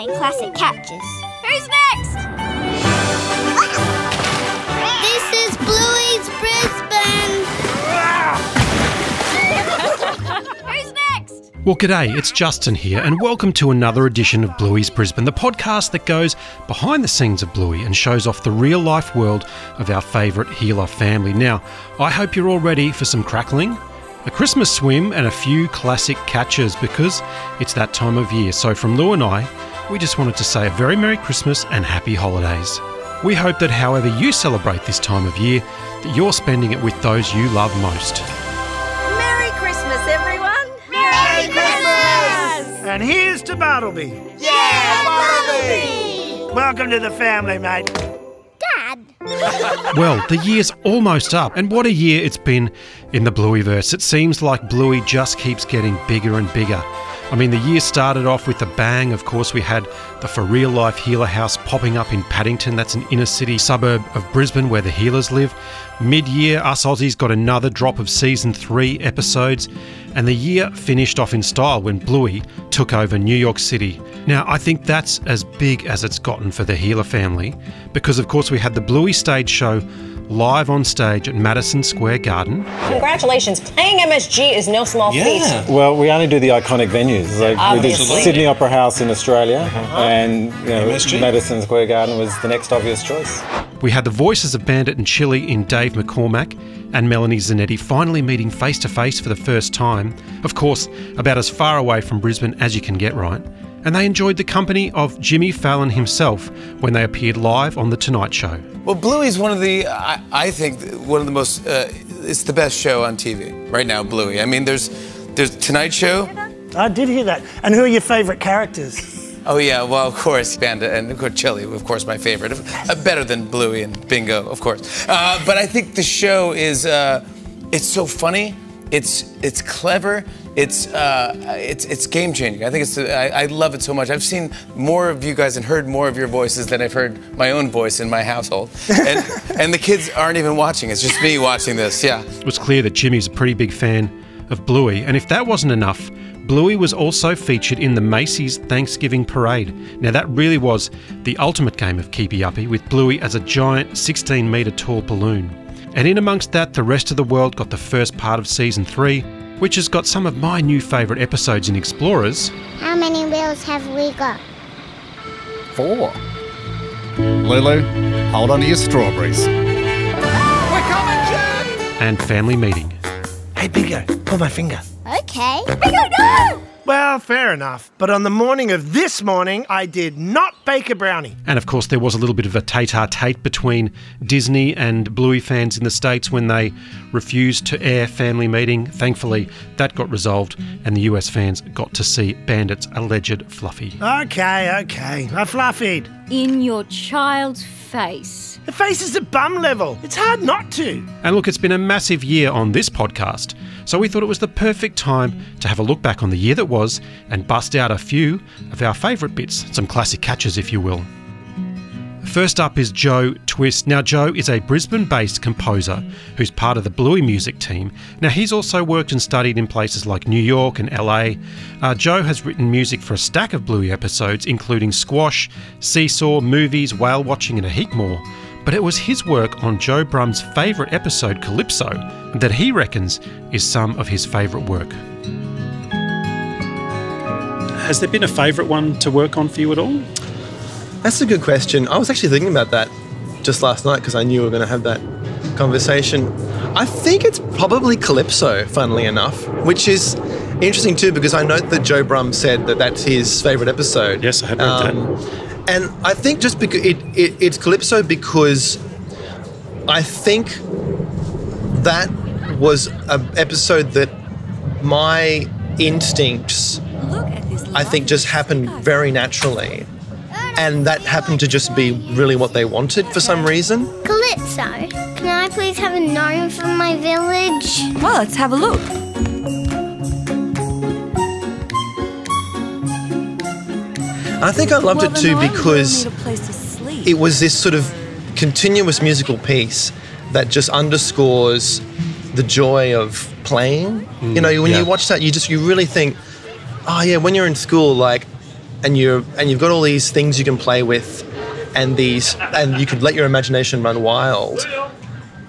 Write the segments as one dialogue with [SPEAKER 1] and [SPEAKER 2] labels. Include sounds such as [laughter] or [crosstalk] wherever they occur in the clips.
[SPEAKER 1] playing classic catches.
[SPEAKER 2] Who's next?
[SPEAKER 1] This is Bluey's Brisbane.
[SPEAKER 2] Who's next?
[SPEAKER 3] Well, g'day, it's Justin here, and welcome to another edition of Bluey's Brisbane, the podcast that goes behind the scenes of Bluey and shows off the real life world of our favourite Heeler family. Now, I hope you're all ready for some crackling, a Christmas swim, and a few classic catches because it's that time of year. So, from Lou and I, we just wanted to say a very Merry Christmas and Happy Holidays. We hope that however you celebrate this time of year, that you're spending it with those you love most.
[SPEAKER 2] Merry Christmas, everyone.
[SPEAKER 1] Merry Christmas!
[SPEAKER 4] And here's to Bartleby.
[SPEAKER 1] Yeah, Bartleby!
[SPEAKER 4] Welcome to the family, mate.
[SPEAKER 1] Dad, [laughs] [laughs]
[SPEAKER 3] Well, the year's almost up, and what a year it's been in the Blueyverse. It seems like Bluey just keeps getting bigger and bigger. I mean, the year started off with a bang. Of course, we had the For Real Life Heeler House popping up in Paddington. That's an inner city suburb of Brisbane where the Heelers live. Mid year, us Aussies got another drop of season three episodes, and the year finished off in style when Bluey took over New York City. Now, I think that's as big as it's gotten for the Heeler family because, of course, we had the Bluey stage show live on stage at Madison Square Garden.
[SPEAKER 5] Congratulations. Playing MSG is no small feat.
[SPEAKER 6] Well, we only do the iconic venues. Like we did
[SPEAKER 5] Obviously.
[SPEAKER 6] Sydney Opera House in Australia,
[SPEAKER 3] Uh-huh.
[SPEAKER 6] and you know, Madison Square Garden was the next obvious choice.
[SPEAKER 3] We had the voices of Bandit and Chili in Dave McCormack and Melanie Zanetti finally meeting face to face for the first time. Of course, about as far away from Brisbane as you can get, right? And they enjoyed the company of Jimmy Fallon himself when they appeared live on The Tonight Show.
[SPEAKER 7] Well, Bluey's one of the, I, I think, one of the most, uh, it's the best show on TV right now, Bluey. I mean, there's, there's Tonight Show.
[SPEAKER 4] I did hear that. And who are your favourite characters?
[SPEAKER 7] Oh yeah, well of course, Bandit and of course Chili, of course my favorite. Uh, better than Bluey and Bingo, of course. Uh, but I think the show is, uh, it's so funny. It's it's clever. It's uh, it's it's game changing. I think it's I, I love it so much. I've seen more of you guys and heard more of your voices than I've heard my own voice in my household. And [laughs] and the kids aren't even watching. It's just me watching this. Yeah.
[SPEAKER 3] It was clear that Jimmy's a pretty big fan of Bluey, and if that wasn't enough, Bluey was also featured in the Macy's Thanksgiving Parade. Now, that really was the ultimate game of Keepy Uppy, with Bluey as a giant 16 metre tall balloon. And in amongst that, the rest of the world got the first part of season three, which has got some of my new favourite episodes in Explorers,
[SPEAKER 1] how many wheels have we got?
[SPEAKER 8] Four. Lulu, hold on to your strawberries. We're coming, Jen!
[SPEAKER 3] And Family Meeting.
[SPEAKER 4] Hey, Bingo, pull my finger.
[SPEAKER 1] Okay.
[SPEAKER 4] Well, fair enough. But on the morning of this morning, I did not bake a brownie.
[SPEAKER 3] And of course, there was a little bit of a tete-a-tete between Disney and Bluey fans in the States when they refused to air Family Meeting. Thankfully, that got resolved, and the US fans got to see Bandit's alleged fluffy.
[SPEAKER 4] Okay, okay. I fluffied.
[SPEAKER 2] In your child's face.
[SPEAKER 4] The face is at bum level. It's hard not to.
[SPEAKER 3] And look, it's been a massive year on this podcast, so we thought it was the perfect time to have a look back on the year that was and bust out a few of our favourite bits, some classic catches, if you will. First up is Joe Twist. Now, Joe is a Brisbane based composer who's part of the Bluey music team. Now, he's also worked and studied in places like New York and LA. Uh, Joe has written music for a stack of Bluey episodes, including Squash, Seesaw, movies, whale watching, and a heap more. But it was his work on Joe Brumm's favourite episode, Calypso, that he reckons is some of his favourite work.
[SPEAKER 9] Has there been a favourite one to work on for you at all?
[SPEAKER 10] That's a good question. I was actually thinking about that just last night because I knew we were going to have that conversation. I think it's probably Calypso, funnily enough, which is interesting too because I note that Joe Brumm said that that's his favourite episode.
[SPEAKER 9] Yes, I have heard
[SPEAKER 10] that. Um, and I think just because it, it, it's Calypso because I think that was an episode that my instincts, I think, just happened very naturally. And that happened to just be really what they wanted for some reason.
[SPEAKER 1] Calypso, can I please have a gnome from my village?
[SPEAKER 2] Well, let's have a look.
[SPEAKER 10] I think I loved it too because it was this sort of continuous musical piece that just underscores the joy of playing. you mm, know, when
[SPEAKER 3] yeah.
[SPEAKER 10] you watch that, you just you really think, oh yeah, when you're in school, like and you're and you've got all these things you can play with, and these and you could let your imagination run wild.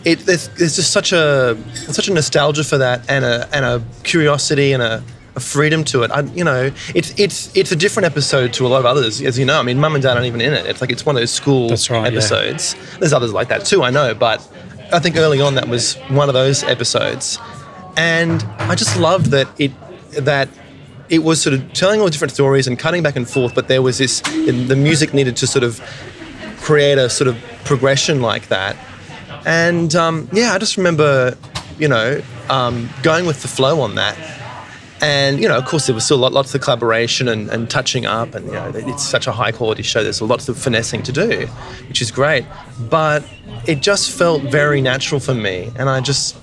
[SPEAKER 10] It there's, there's just such a such a nostalgia for that, and a and a curiosity and a, a freedom to it. I, you know, it's it's it's a different episode to a lot of others, as you know. I mean, Mum and Dad aren't even in it. It's like it's one of those school
[SPEAKER 9] right, yeah.
[SPEAKER 10] episodes. There's others like that too, I know, but I think early on that was one of those episodes, and I just loved that it that it was sort of telling all different stories and cutting back and forth, but there was this the music needed to sort of create a sort of progression like that, and um, yeah, I just remember you know um, going with the flow on that. And you know, of course, there was still lots of collaboration and, and touching up, and you know, it's such a high quality show. There's lots of finessing to do, which is great. But it just felt very natural for me, and I just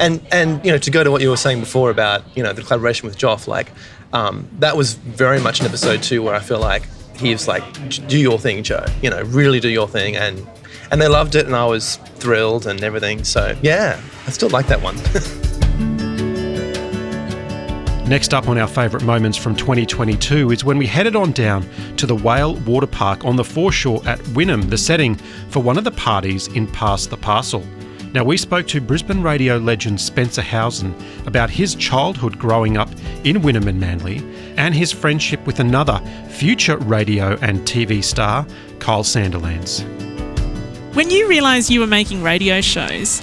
[SPEAKER 10] and and you know, to go to what you were saying before about you know the collaboration with Joff, like um, that was very much an episode two where I feel like he was like, do your thing, Joe. You know, really do your thing, and and they loved it, and I was thrilled and everything. So yeah, I still like that one. [laughs]
[SPEAKER 3] Next up on our favourite moments from 2022 is when we headed on down to the Whale Water Park on the foreshore at Wynnum, the setting for one of the parties in Pass the Parcel. Now, we spoke to Brisbane radio legend Spencer Howson about his childhood growing up in Wynnum Manly and his friendship with another future radio and TV star, Kyle Sandilands.
[SPEAKER 11] When you realised you were making radio shows,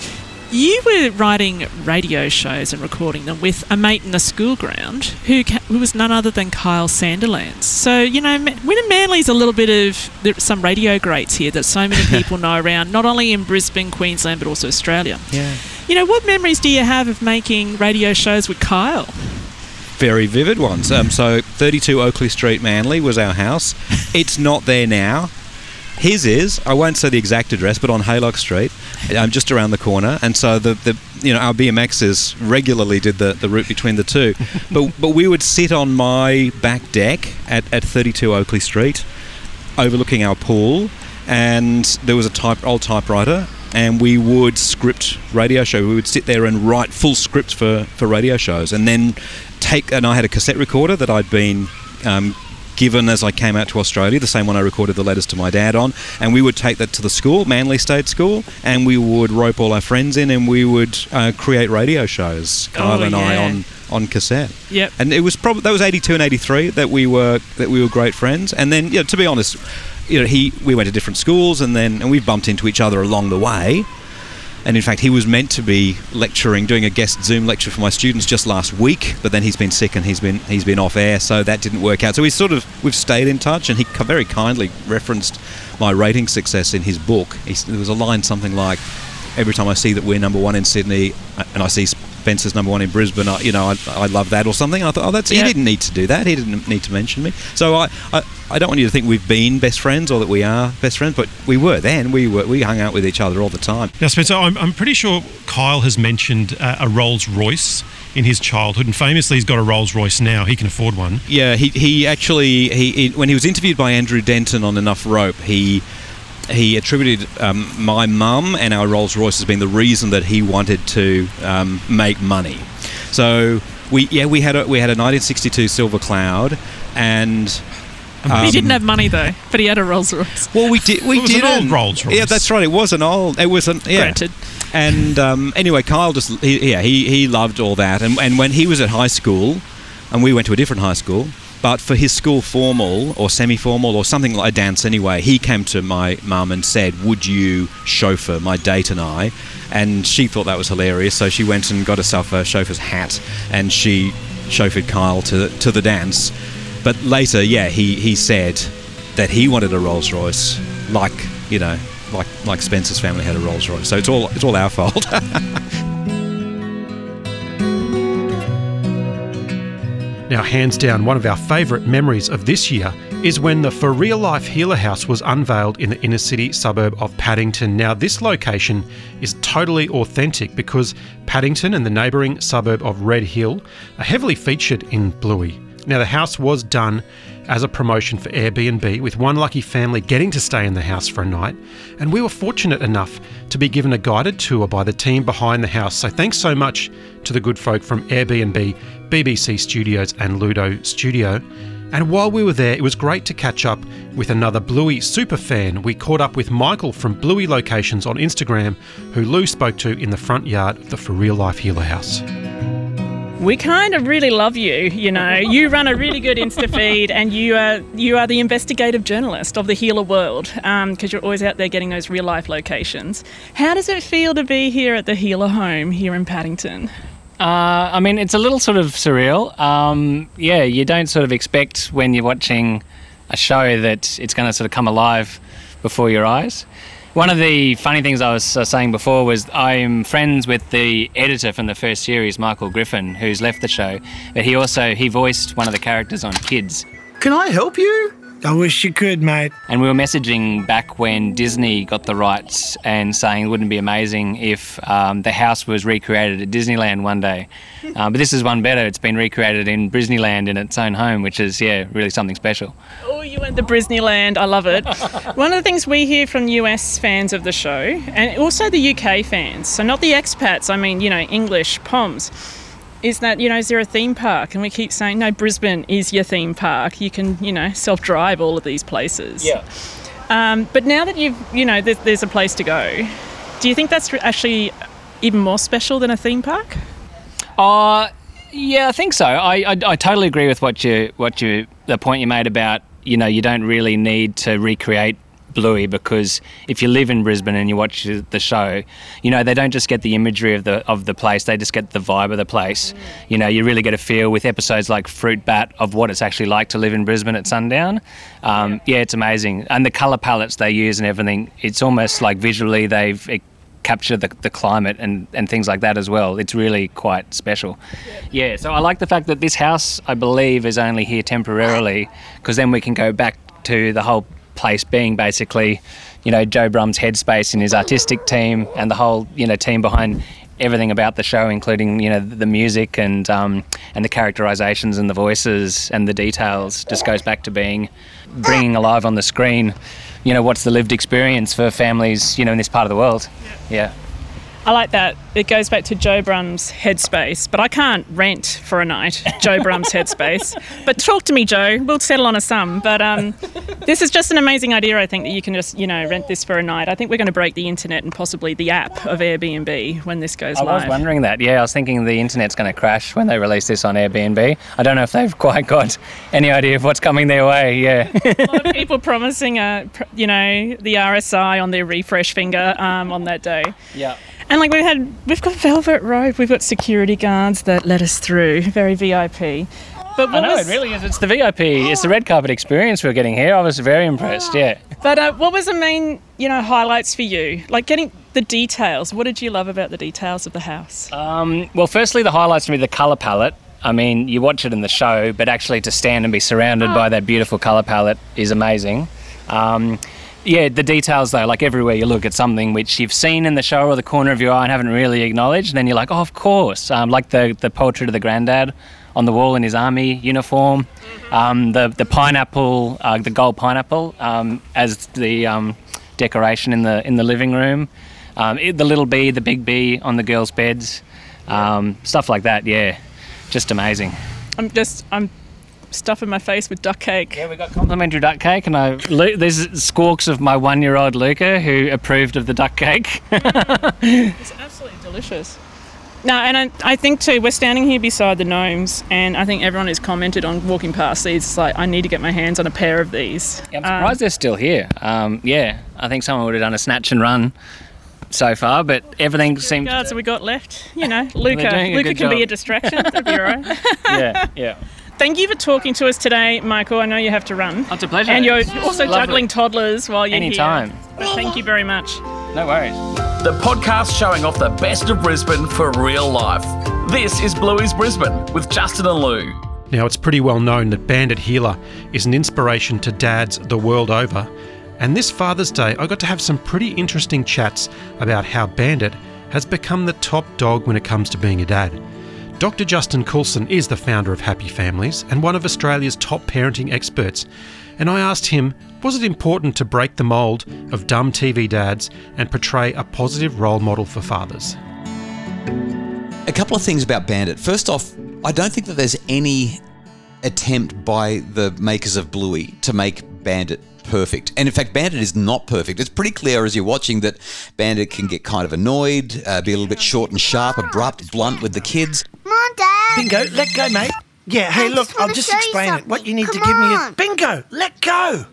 [SPEAKER 11] you were writing radio shows and recording them with a mate in the school ground who, who was none other than Kyle Sandilands. So, you know, Wynnum Manly's a little bit of some radio greats here that so many [laughs] people know around, not only in Brisbane, Queensland, but also Australia.
[SPEAKER 12] Yeah.
[SPEAKER 11] You know, what memories do you have of making radio shows with Kyle?
[SPEAKER 12] Very vivid ones. Um, so 32 Oakley Street, Manly was our house. It's not there now. His is, I won't say the exact address, but on Haylock Street, um, just around the corner. And so the, the you know our BMXs regularly did the, the route between the two. [laughs] but but we would sit on my back deck at, at 32 Oakley Street, overlooking our pool, and there was a type old typewriter. And we would script radio show. We would sit there and write full scripts for, for radio shows, and then take. And I had a cassette recorder that I'd been um, given as I came out to Australia, the same one I recorded the letters to my dad on, and we would take that to the school, Manly State School, and we would rope all our friends in, and we would uh, create radio shows, Kyle
[SPEAKER 11] Oh,
[SPEAKER 12] and I on on cassette.
[SPEAKER 11] Yep.
[SPEAKER 12] And it was probably that was eighty two and eighty three that we were that we were great friends, and then you know, to be honest, you know he we went to different schools, and then and we bumped into each other along the way. And in fact, he was meant to be lecturing, doing a guest Zoom lecture for my students just last week, but then he's been sick and he's been he's been off air, so that didn't work out. So we sort of we've stayed in touch, and he very kindly referenced my rating success in his book. He, there was a line something like, "Every time I see that we're number one in Sydney, uh, and I see Spencer's number one in Brisbane, I, you know, I, I love that or something." I thought, "Oh, that's
[SPEAKER 11] Yeah.
[SPEAKER 12] he didn't need to do that. He didn't need to mention me." So I, I I don't want you to think we've been best friends or that we are best friends, but we were then. We were we hung out with each other all the time.
[SPEAKER 3] Now, Spencer, I'm, I'm pretty sure Kyle has mentioned uh, a Rolls Royce in his childhood, and famously, he's got a Rolls Royce now. He can afford one.
[SPEAKER 12] Yeah, he, he actually he, he when he was interviewed by Andrew Denton on Enough Rope, he he attributed um, my mum and our Rolls Royce as being the reason that he wanted to um, make money. So we yeah we had a we had a 1962 Silver Cloud, and
[SPEAKER 11] he
[SPEAKER 12] um,
[SPEAKER 11] didn't have money though, but he had a Rolls Royce.
[SPEAKER 12] Well, we did. We
[SPEAKER 3] It was an
[SPEAKER 12] didn't.
[SPEAKER 3] old Rolls Royce.
[SPEAKER 12] Yeah, that's right. It was an old. It was an yeah.
[SPEAKER 11] Granted.
[SPEAKER 12] And um, anyway, Kyle just he, yeah he he loved all that, and and when he was at high school, and we went to a different high school. But for his school formal or semi-formal or something like a dance anyway, he came to my mum and said, "Would you chauffeur my date and I?" And she thought that was hilarious, so she went and got herself a chauffeur's hat, and she chauffeured Kyle to to the dance. But later, yeah, he he said that he wanted a Rolls Royce, like you know, like like Spencer's family had a Rolls Royce. So it's all it's all our fault. [laughs]
[SPEAKER 3] Now, hands down, one of our favourite memories of this year is when the For Real Life Heeler House was unveiled in the inner city suburb of Paddington. Now, this location is totally authentic because Paddington and the neighbouring suburb of Red Hill are heavily featured in Bluey. Now, the house was done as a promotion for Airbnb, with one lucky family getting to stay in the house for a night, and we were fortunate enough to be given a guided tour by the team behind the house. So, thanks so much to the good folk from Airbnb, BBC Studios, and Ludo Studio. And while we were there, it was great to catch up with another Bluey super fan. We caught up with Michael from Bluey Locations on Instagram, who Lou spoke to in the front yard of the For Real Life Heeler House.
[SPEAKER 11] We kind of really love you. You know, you run a really good Insta feed, and you are you are the investigative journalist of the Heeler world um, because you're always out there getting those real life locations. How does it feel to be here at the Heeler home here in Paddington?
[SPEAKER 13] Uh, I mean, it's a little sort of surreal. Um, yeah, you don't sort of expect when you're watching a show that it's going to sort of come alive before your eyes. One of the funny things I was uh, saying before was I'm friends with the editor from the first series, Michael Griffin, who's left the show. But he also he voiced one of the characters on Kids.
[SPEAKER 4] Can I help you? I wish you could, mate.
[SPEAKER 13] And we were messaging back when Disney got the rights and saying it wouldn't be amazing if um, the house was recreated at Disneyland one day. Uh, but this is one better. It's been recreated in Disneyland in its own home, which is yeah really something special.
[SPEAKER 11] Oh, you went to Disneyland. I love it. [laughs] One of the things we hear from US fans of the show, and also the UK fans, so not the expats, I mean, you know, English POMs, is that, you know, is there a theme park? And we keep saying, no, Brisbane is your theme park. You can, you know, self drive all of these places.
[SPEAKER 13] Yeah.
[SPEAKER 11] Um, but now that you've, you know, there's, there's a place to go, do you think that's actually even more special than a theme park?
[SPEAKER 13] Uh, yeah, I think so. I, I, I totally agree with what you what you the point you made about you know you don't really need to recreate Bluey because if you live in Brisbane and you watch the show, you know they don't just get the imagery of the of the place; they just get the vibe of the place. You know, you really get a feel with episodes like Fruit Bat of what it's actually like to live in Brisbane at sundown. Um, yeah. it's amazing, and the color palettes they use and everything. It's almost like visually they've eh, captured the, the climate and, and things like that as well. It's really quite special. Yeah, so I like the fact that this house, I believe, is only here temporarily because then we can go back to the whole place being basically, you know, Joe Brumm's headspace and his artistic team and the whole, you know, team behind everything about the show, including you know the music and um, and the characterizations and the voices and the details, just goes back to being bringing alive on the screen. You know, what's the lived experience for families, you know, in this part of the world? Yeah.
[SPEAKER 11] I like that. It goes back to Joe Brumm's headspace, but I can't rent for a night Joe Brumm's headspace. [laughs] But talk to me, Joe. We'll settle on a sum. But um, this is just an amazing idea. I think that you can just you know rent this for a night. I think we're going to break the internet and possibly the app of Airbnb when this goes
[SPEAKER 13] I
[SPEAKER 11] live.
[SPEAKER 13] I was wondering that. Yeah, I was thinking the internet's going to crash when they release this on Airbnb. I don't know if they've [laughs] quite got any idea of what's coming their way. Yeah.
[SPEAKER 11] a lot of [laughs] people promising, pr- you know, the RSI on their refresh finger um, on that day.
[SPEAKER 13] yeah.
[SPEAKER 11] And like we've had, we've got velvet rope, we've got security guards that let us through, very VIP. But
[SPEAKER 13] I know,
[SPEAKER 11] was,
[SPEAKER 13] it really is. It's the VIP. It's the red carpet experience we're getting here. I was very impressed, yeah.
[SPEAKER 11] But uh, what was the main, you know, highlights for you? Like getting the details. What did you love about the details of the house?
[SPEAKER 13] Um, well, firstly, the highlights for me, the colour palette. I mean, you watch it in the show, but actually to stand and be surrounded by that beautiful colour palette is amazing. Um, yeah, the details though, like everywhere you look at something which you've seen in the show or the corner of your eye and haven't really acknowledged, and then you're like, oh, of course. Um, like the, the portrait of the granddad on the wall in his army uniform, um, the, the pineapple, uh, the gold pineapple um, as the um, decoration in the, in the living room, um, it- the little bee, the big bee on the girls' beds, um, stuff like that, yeah. Just amazing.
[SPEAKER 11] I'm just, I'm stuffing my face with duck cake.
[SPEAKER 13] Yeah, we got complimentary duck cake, and I Lu- there's squawks of my one-year-old Luca who approved of the duck cake. [laughs] [laughs]
[SPEAKER 11] It's absolutely delicious. No, and I, I think too, we're standing here beside the gnomes, and I think everyone has commented on walking past these. It's like, I need to get my hands on a pair of these.
[SPEAKER 13] Yeah, I'm surprised they're still here. Um, yeah, I think someone would have done a snatch and run so far, but everything seems.
[SPEAKER 11] Guards that we got left, you know, [laughs] Luca. Luca
[SPEAKER 13] good
[SPEAKER 11] can be a distraction. That'd be all right.
[SPEAKER 13] yeah, yeah.
[SPEAKER 11] Thank you for talking to us today, Michael. I know you have to run.
[SPEAKER 13] Oh, it's a pleasure.
[SPEAKER 11] And you're also
[SPEAKER 13] lovely.
[SPEAKER 11] juggling toddlers while you're
[SPEAKER 13] Anytime.
[SPEAKER 11] here. But thank you very much.
[SPEAKER 13] No worries.
[SPEAKER 14] The podcast showing off the best of Brisbane for real life. This is Bluey's Brisbane with Justin and Lou.
[SPEAKER 3] Now, it's pretty well known that Bandit Heeler is an inspiration to dads the world over. And this Father's Day, I got to have some pretty interesting chats about how Bandit has become the top dog when it comes to being a dad. Dr. Justin Coulson is the founder of Happy Families and one of Australia's top parenting experts. And I asked him, was it important to break the mould of dumb TV dads and portray a positive role model for fathers?
[SPEAKER 15] A couple of things about Bandit. First off, I don't think that there's any attempt by the makers of Bluey to make Bandit perfect. And in fact, Bandit is not perfect. It's pretty clear as you're watching that Bandit can get kind of annoyed, uh, be a little bit short and sharp, abrupt, blunt with the kids.
[SPEAKER 1] Come on, Dad.
[SPEAKER 4] Bingo, let go, mate. Yeah, hey,
[SPEAKER 1] I
[SPEAKER 4] look,
[SPEAKER 1] just
[SPEAKER 4] I'll just explain it. What you need to give me is bingo, let go.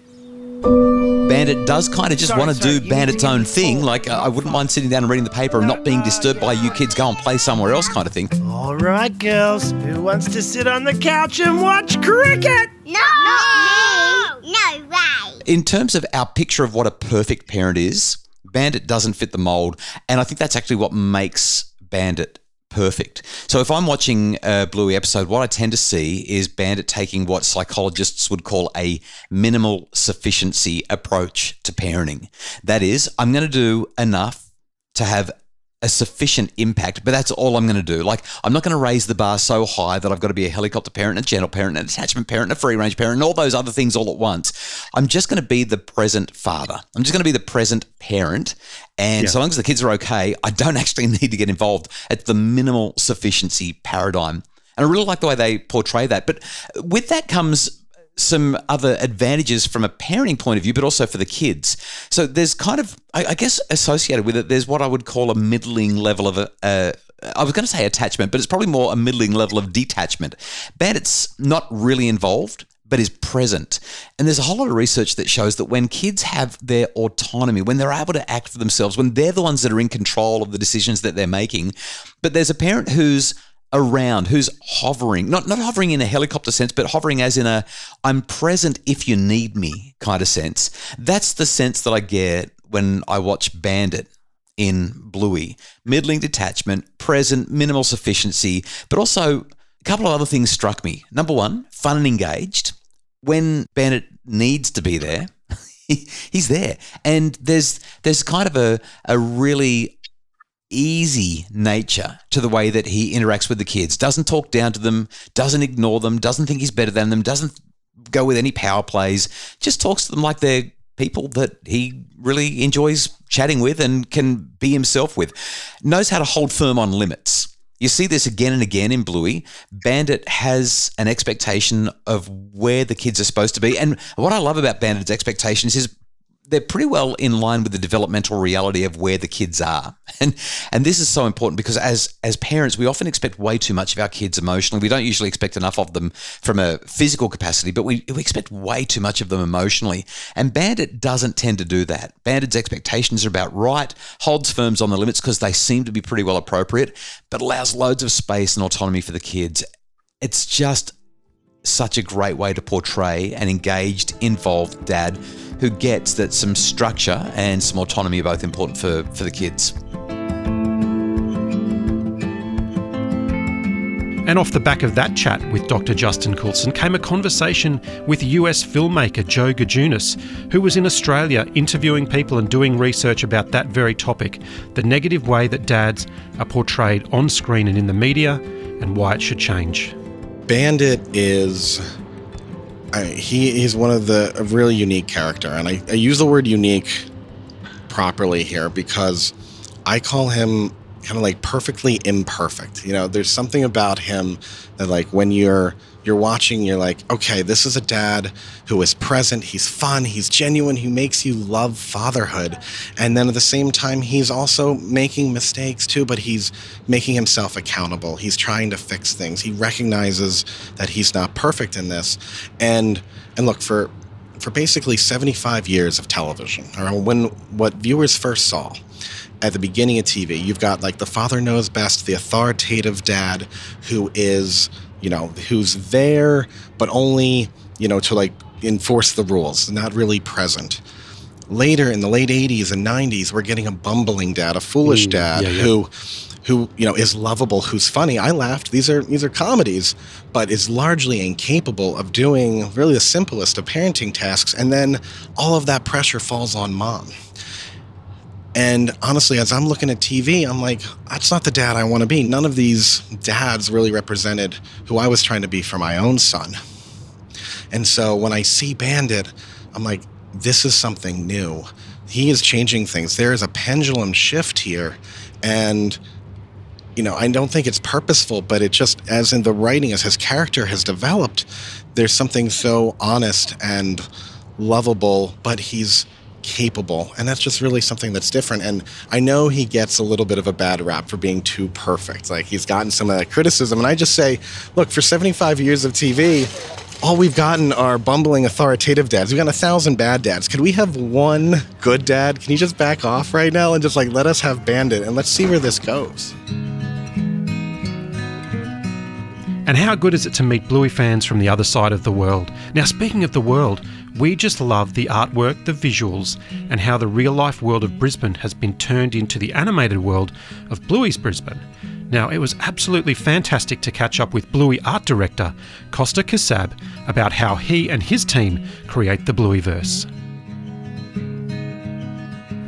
[SPEAKER 15] Bandit does kind of just
[SPEAKER 4] Sorry,
[SPEAKER 15] want to
[SPEAKER 4] sorry,
[SPEAKER 15] do Bandit's own thing. Like, uh, I wouldn't mind sitting down and reading the paper and not being disturbed by you kids go and play somewhere else kind of thing.
[SPEAKER 4] All right, girls, who wants to sit on the couch and watch cricket? No!
[SPEAKER 1] Not me. No way.
[SPEAKER 15] In terms of our picture of what a perfect parent is, Bandit doesn't fit the mold. And I think that's actually what makes Bandit perfect. So if I'm watching a Bluey episode, what I tend to see is Bandit taking what psychologists would call a minimal sufficiency approach to parenting. That is, I'm going to do enough to have a sufficient impact, but that's all I'm going to do. Like, I'm not going to raise the bar so high that I've got to be a helicopter parent, a gentle parent, an attachment parent, a free range parent, and all those other things all at once. I'm just going to be the present father. I'm just going to be the present parent. And
[SPEAKER 9] Yeah.
[SPEAKER 15] so long as the kids are okay, I don't [laughs] actually need to get involved. It's the minimal sufficiency paradigm. And I really like the way they portray that. But with that comes some other advantages from a parenting point of view, but also for the kids. So there's kind of, I, I guess, associated with it, there's what I would call a middling level of a. Uh, I was going to say attachment, but it's probably more a middling level of detachment. Bandit's not really involved, but is present. And there's a whole lot of research that shows that when kids have their autonomy, when they're able to act for themselves, when they're the ones that are in control of the decisions that they're making, but there's a parent who's around, who's hovering, not not hovering in a helicopter sense, but hovering as in a I'm present if you need me kind of sense. That's the sense that I get when I watch Bandit in Bluey. Middling detachment, present, minimal sufficiency, but also a couple of other things struck me. Number one, fun and engaged. When Bandit needs to be there, [laughs] he's there. And there's there's kind of a, a really easy nature to the way that he interacts with the kids. Doesn't talk down to them, doesn't ignore them, doesn't think he's better than them, doesn't go with any power plays, just talks to them like they're people that he really enjoys chatting with and can be himself with. Knows how to hold firm on limits. You see this again and again in Bluey. Bandit has an expectation of where the kids are supposed to be. And what I love about Bandit's expectations is they're pretty well in line with the developmental reality of where the kids are. [laughs] And and this is so important because as as parents, we often expect way too much of our kids emotionally. We don't usually expect enough of them from a physical capacity, but we, we expect way too much of them emotionally. And Bandit doesn't tend to do that. Bandit's expectations are about right, holds firms on the limits because they seem to be pretty well appropriate, but allows loads of space and autonomy for the kids. It's just such a great way to portray an engaged, involved dad who gets that some structure and some autonomy are both important for, for the kids.
[SPEAKER 3] And off the back of that chat with Dr. Justin Coulson came a conversation with US filmmaker Joe Gajunas, who was in Australia interviewing people and doing research about that very topic the negative way that dads are portrayed on screen and in the media, and why it should change.
[SPEAKER 16] Bandit is. I, he he's one of the a really unique character, and I, I use the word unique properly here because I call him kind of like perfectly imperfect. You know, there's something about him that like when you're you're watching, you're like, okay, this is a dad who is present. He's fun. He's genuine. He makes you love fatherhood, and then at the same time, he's also making mistakes too. But he's making himself accountable. He's trying to fix things. He recognizes that he's not perfect in this, and and look for for basically 75 years of television, or when what viewers first saw at the beginning of TV, you've got like the father knows best, the authoritative dad who is, you know, who's there, but only, you know, to like enforce the rules, not really present. Later in the late 80s and 90s, we're getting a bumbling dad, a foolish
[SPEAKER 9] Mm,
[SPEAKER 16] dad
[SPEAKER 9] yeah, yeah.
[SPEAKER 16] who who you know is lovable, who's funny. I laughed. These are these are comedies, but is largely incapable of doing really the simplest of parenting tasks. And then all of that pressure falls on mom. And honestly, as I'm looking at TV, I'm like, that's not the dad I want to be. None of these dads really represented who I was trying to be for my own son. And so when I see Bandit, I'm like, this is something new. He is changing things. There is a pendulum shift here. And you know, I don't think it's purposeful, but it just, as in the writing, as his character has developed, there's something so honest and lovable, but he's capable. And that's just really something that's different. And I know he gets a little bit of a bad rap for being too perfect. Like he's gotten some of that criticism. And I just say, look, for 75 years of TV, all we've gotten are bumbling authoritative dads. We've got a thousand bad dads. Could we have one good dad? Can you just back off right now and just like let us have Bandit and let's see where this goes?
[SPEAKER 3] And how good is it to meet Bluey fans from the other side of the world? Now, speaking of the world, we just love the artwork, the visuals, and how the real life world of Brisbane has been turned into the animated world of Bluey's Brisbane. Now, it was absolutely fantastic to catch up with Bluey art director Costa Kassab about how he and his team create the Blueyverse.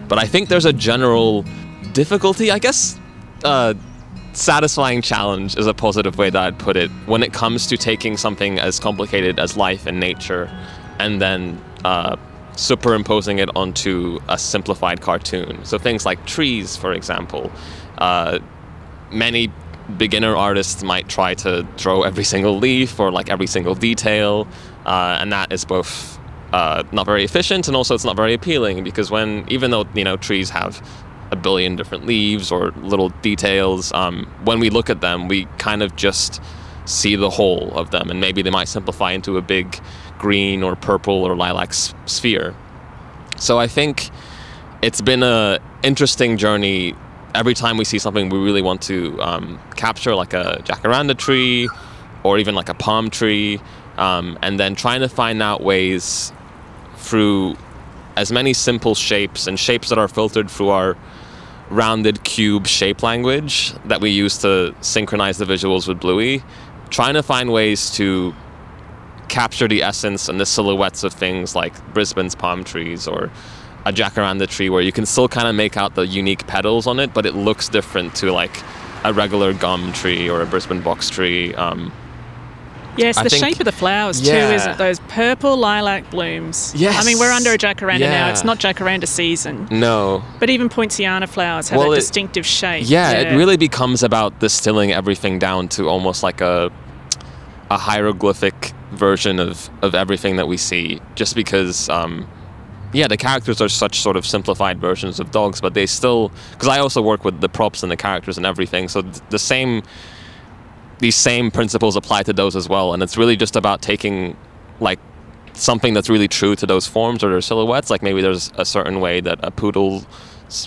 [SPEAKER 17] But I think there's a general difficulty, I guess. Uh, satisfying challenge is a positive way that I'd put it when it comes to taking something as complicated as life and nature and then uh, superimposing it onto a simplified cartoon. So things like trees, for example. Uh, many beginner artists might try to draw every single leaf or like every single detail, uh, and that is both uh, not very efficient and also it's not very appealing because when even though you know trees have a billion different leaves or little details. Um, when we look at them, we kind of just see the whole of them, and maybe they might simplify into a big green or purple or lilac s- sphere. So I think it's been a interesting journey. Every time we see something we really want to um, capture, like a jacaranda tree or even like a palm tree, um, and then trying to find out ways through as many simple shapes and shapes that are filtered through our rounded cube shape language that we use to synchronize the visuals with Bluey, trying to find ways to capture the essence and the silhouettes of things like Brisbane's palm trees or a jacaranda tree where you can still kind of make out the unique petals on it, but it looks different to like a regular gum tree or a Brisbane box tree. Um,
[SPEAKER 11] Yes,
[SPEAKER 17] I
[SPEAKER 11] the
[SPEAKER 17] think-
[SPEAKER 11] shape of the flowers too, isn't it? Those purple lilac blooms.
[SPEAKER 17] Yes.
[SPEAKER 11] I mean, we're under a jacaranda now. It's not jacaranda season.
[SPEAKER 17] no.
[SPEAKER 11] But even poinciana flowers have
[SPEAKER 17] Well,
[SPEAKER 11] a
[SPEAKER 17] it-
[SPEAKER 11] distinctive shape.
[SPEAKER 17] Yeah, it really becomes about distilling everything down to almost like a a hieroglyphic version of of everything that we see. Just because, um, yeah, the characters are such sort of simplified versions of dogs, but they still because I also work with the props and the characters and everything, so th- the same these same principles apply to those as well, and it's really just about taking like something that's really true to those forms or their silhouettes. Like maybe there's a certain way that a poodle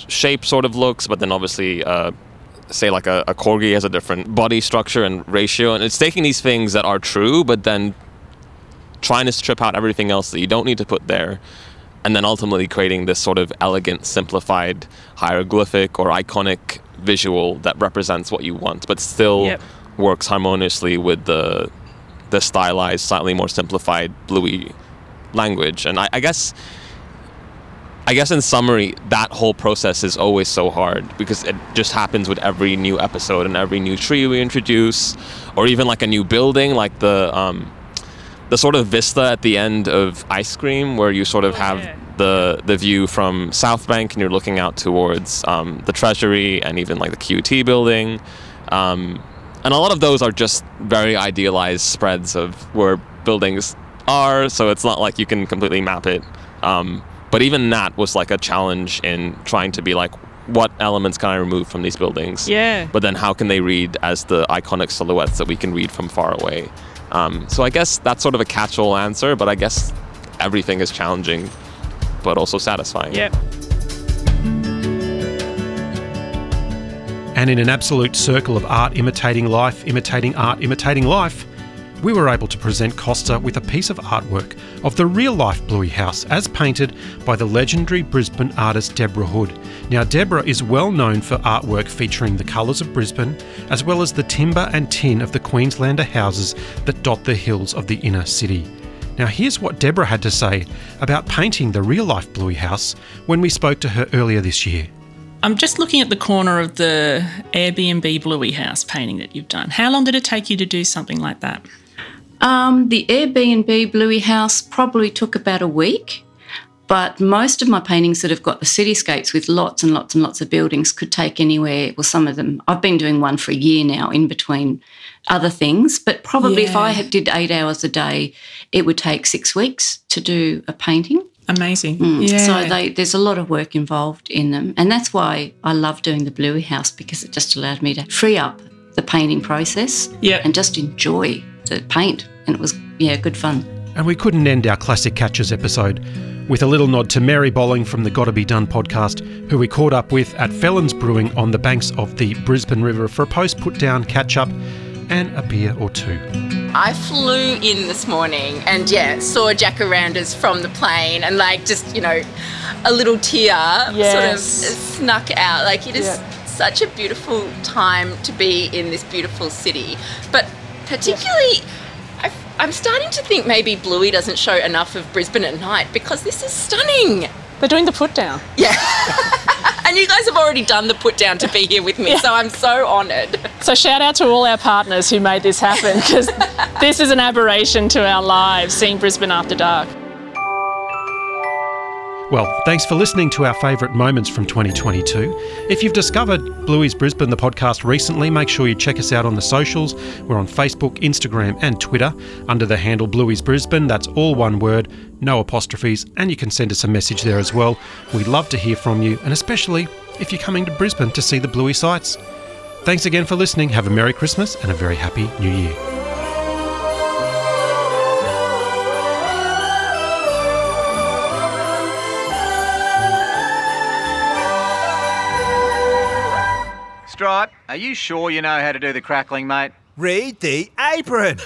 [SPEAKER 17] shape sort of looks, but then obviously, uh, say like a, a corgi has a different body structure and ratio, and it's taking these things that are true, but then trying to strip out everything else that you don't need to put there. And then ultimately creating this sort of elegant, simplified hieroglyphic or iconic visual that represents what you want, but still
[SPEAKER 11] Yep.
[SPEAKER 17] works harmoniously with the the stylized, slightly more simplified Bluey language. And I, I guess I guess in summary, that whole process is always so hard because it just happens with every new episode and every new tree we introduce, or even like a new building, like the um, the sort of vista at the end of Ice Cream, where you sort of have the the view from South Bank and you're looking out towards um, the Treasury and even like the QT building. Um, and a lot of those are just very idealized spreads of where buildings are, so it's not like you can completely map it. Um, but even that was like a challenge in trying to be like, what elements can I remove from these buildings?
[SPEAKER 11] Yeah.
[SPEAKER 17] But then how can they read as the iconic silhouettes that we can read from far away? Um, so I guess that's sort of a catch-all answer, but I guess everything is challenging, but also satisfying.
[SPEAKER 11] Yep.
[SPEAKER 3] And in an absolute circle of art imitating life, imitating art, imitating life, we were able to present Costa with a piece of artwork of the real life Bluey house as painted by the legendary Brisbane artist Deborah Hood. Now, Deborah is well known for artwork featuring the colours of Brisbane, as well as the timber and tin of the Queenslander houses that dot the hills of the inner city. Now, here's what Deborah had to say about painting the real life Bluey house when we spoke to her earlier this year.
[SPEAKER 18] I'm just looking at the corner of the Airbnb Bluey house painting that you've done. How long did it take you to do something like that?
[SPEAKER 19] Um, the Airbnb Bluey house probably took about a week, But most of my paintings that have got the cityscapes with lots and lots and lots of buildings could take anywhere. Well, some of them, I've been doing one for a year now in between other things. But probably if I had- did eight hours a day, it would take six weeks to do a painting.
[SPEAKER 18] Amazing.
[SPEAKER 19] Mm.
[SPEAKER 18] Yeah.
[SPEAKER 19] So they, there's a lot of work involved in them. And that's why I love doing the Bluey House because it just allowed me to free up the painting process
[SPEAKER 18] Yeah.
[SPEAKER 19] and just enjoy the paint. And it was, yeah, good fun.
[SPEAKER 3] And we couldn't end our Classic Catches episode with a little nod to Mary Bolling from the Gotta Be Done podcast, who we caught up with at Felons Brewing on the banks of the Brisbane River for a post put down catch up and a beer or two.
[SPEAKER 20] I flew in this morning and yeah, saw jacarandas from the plane and like just, you know, a little tear sort of snuck out. Like it is
[SPEAKER 18] Yeah.
[SPEAKER 20] such a beautiful time to be in this beautiful city. But particularly, I, I'm starting to think maybe Bluey doesn't show enough of Brisbane at night because this is stunning.
[SPEAKER 18] They're doing the put down.
[SPEAKER 20] Yeah. [laughs] and you guys have already done the put down to be here with me, so I'm so honoured.
[SPEAKER 18] So shout out to all our partners who made this happen because [laughs] this is an aberration to our lives, seeing Brisbane after dark.
[SPEAKER 3] Well, thanks for listening to our favourite moments from 2022. If you've discovered Bluey's Brisbane, the podcast, recently, make sure you check us out on the socials. We're on Facebook, Instagram, and Twitter under the handle Bluey's Brisbane. That's all one word, no apostrophes, and you can send us a message there as well. We'd love to hear from you, and especially if you're coming to Brisbane to see the Bluey sights. Thanks again for listening. Have a Merry Christmas and a very Happy New Year.
[SPEAKER 21] Stripe, are you sure you know how to do the crackling, mate?
[SPEAKER 22] Read the apron. [laughs]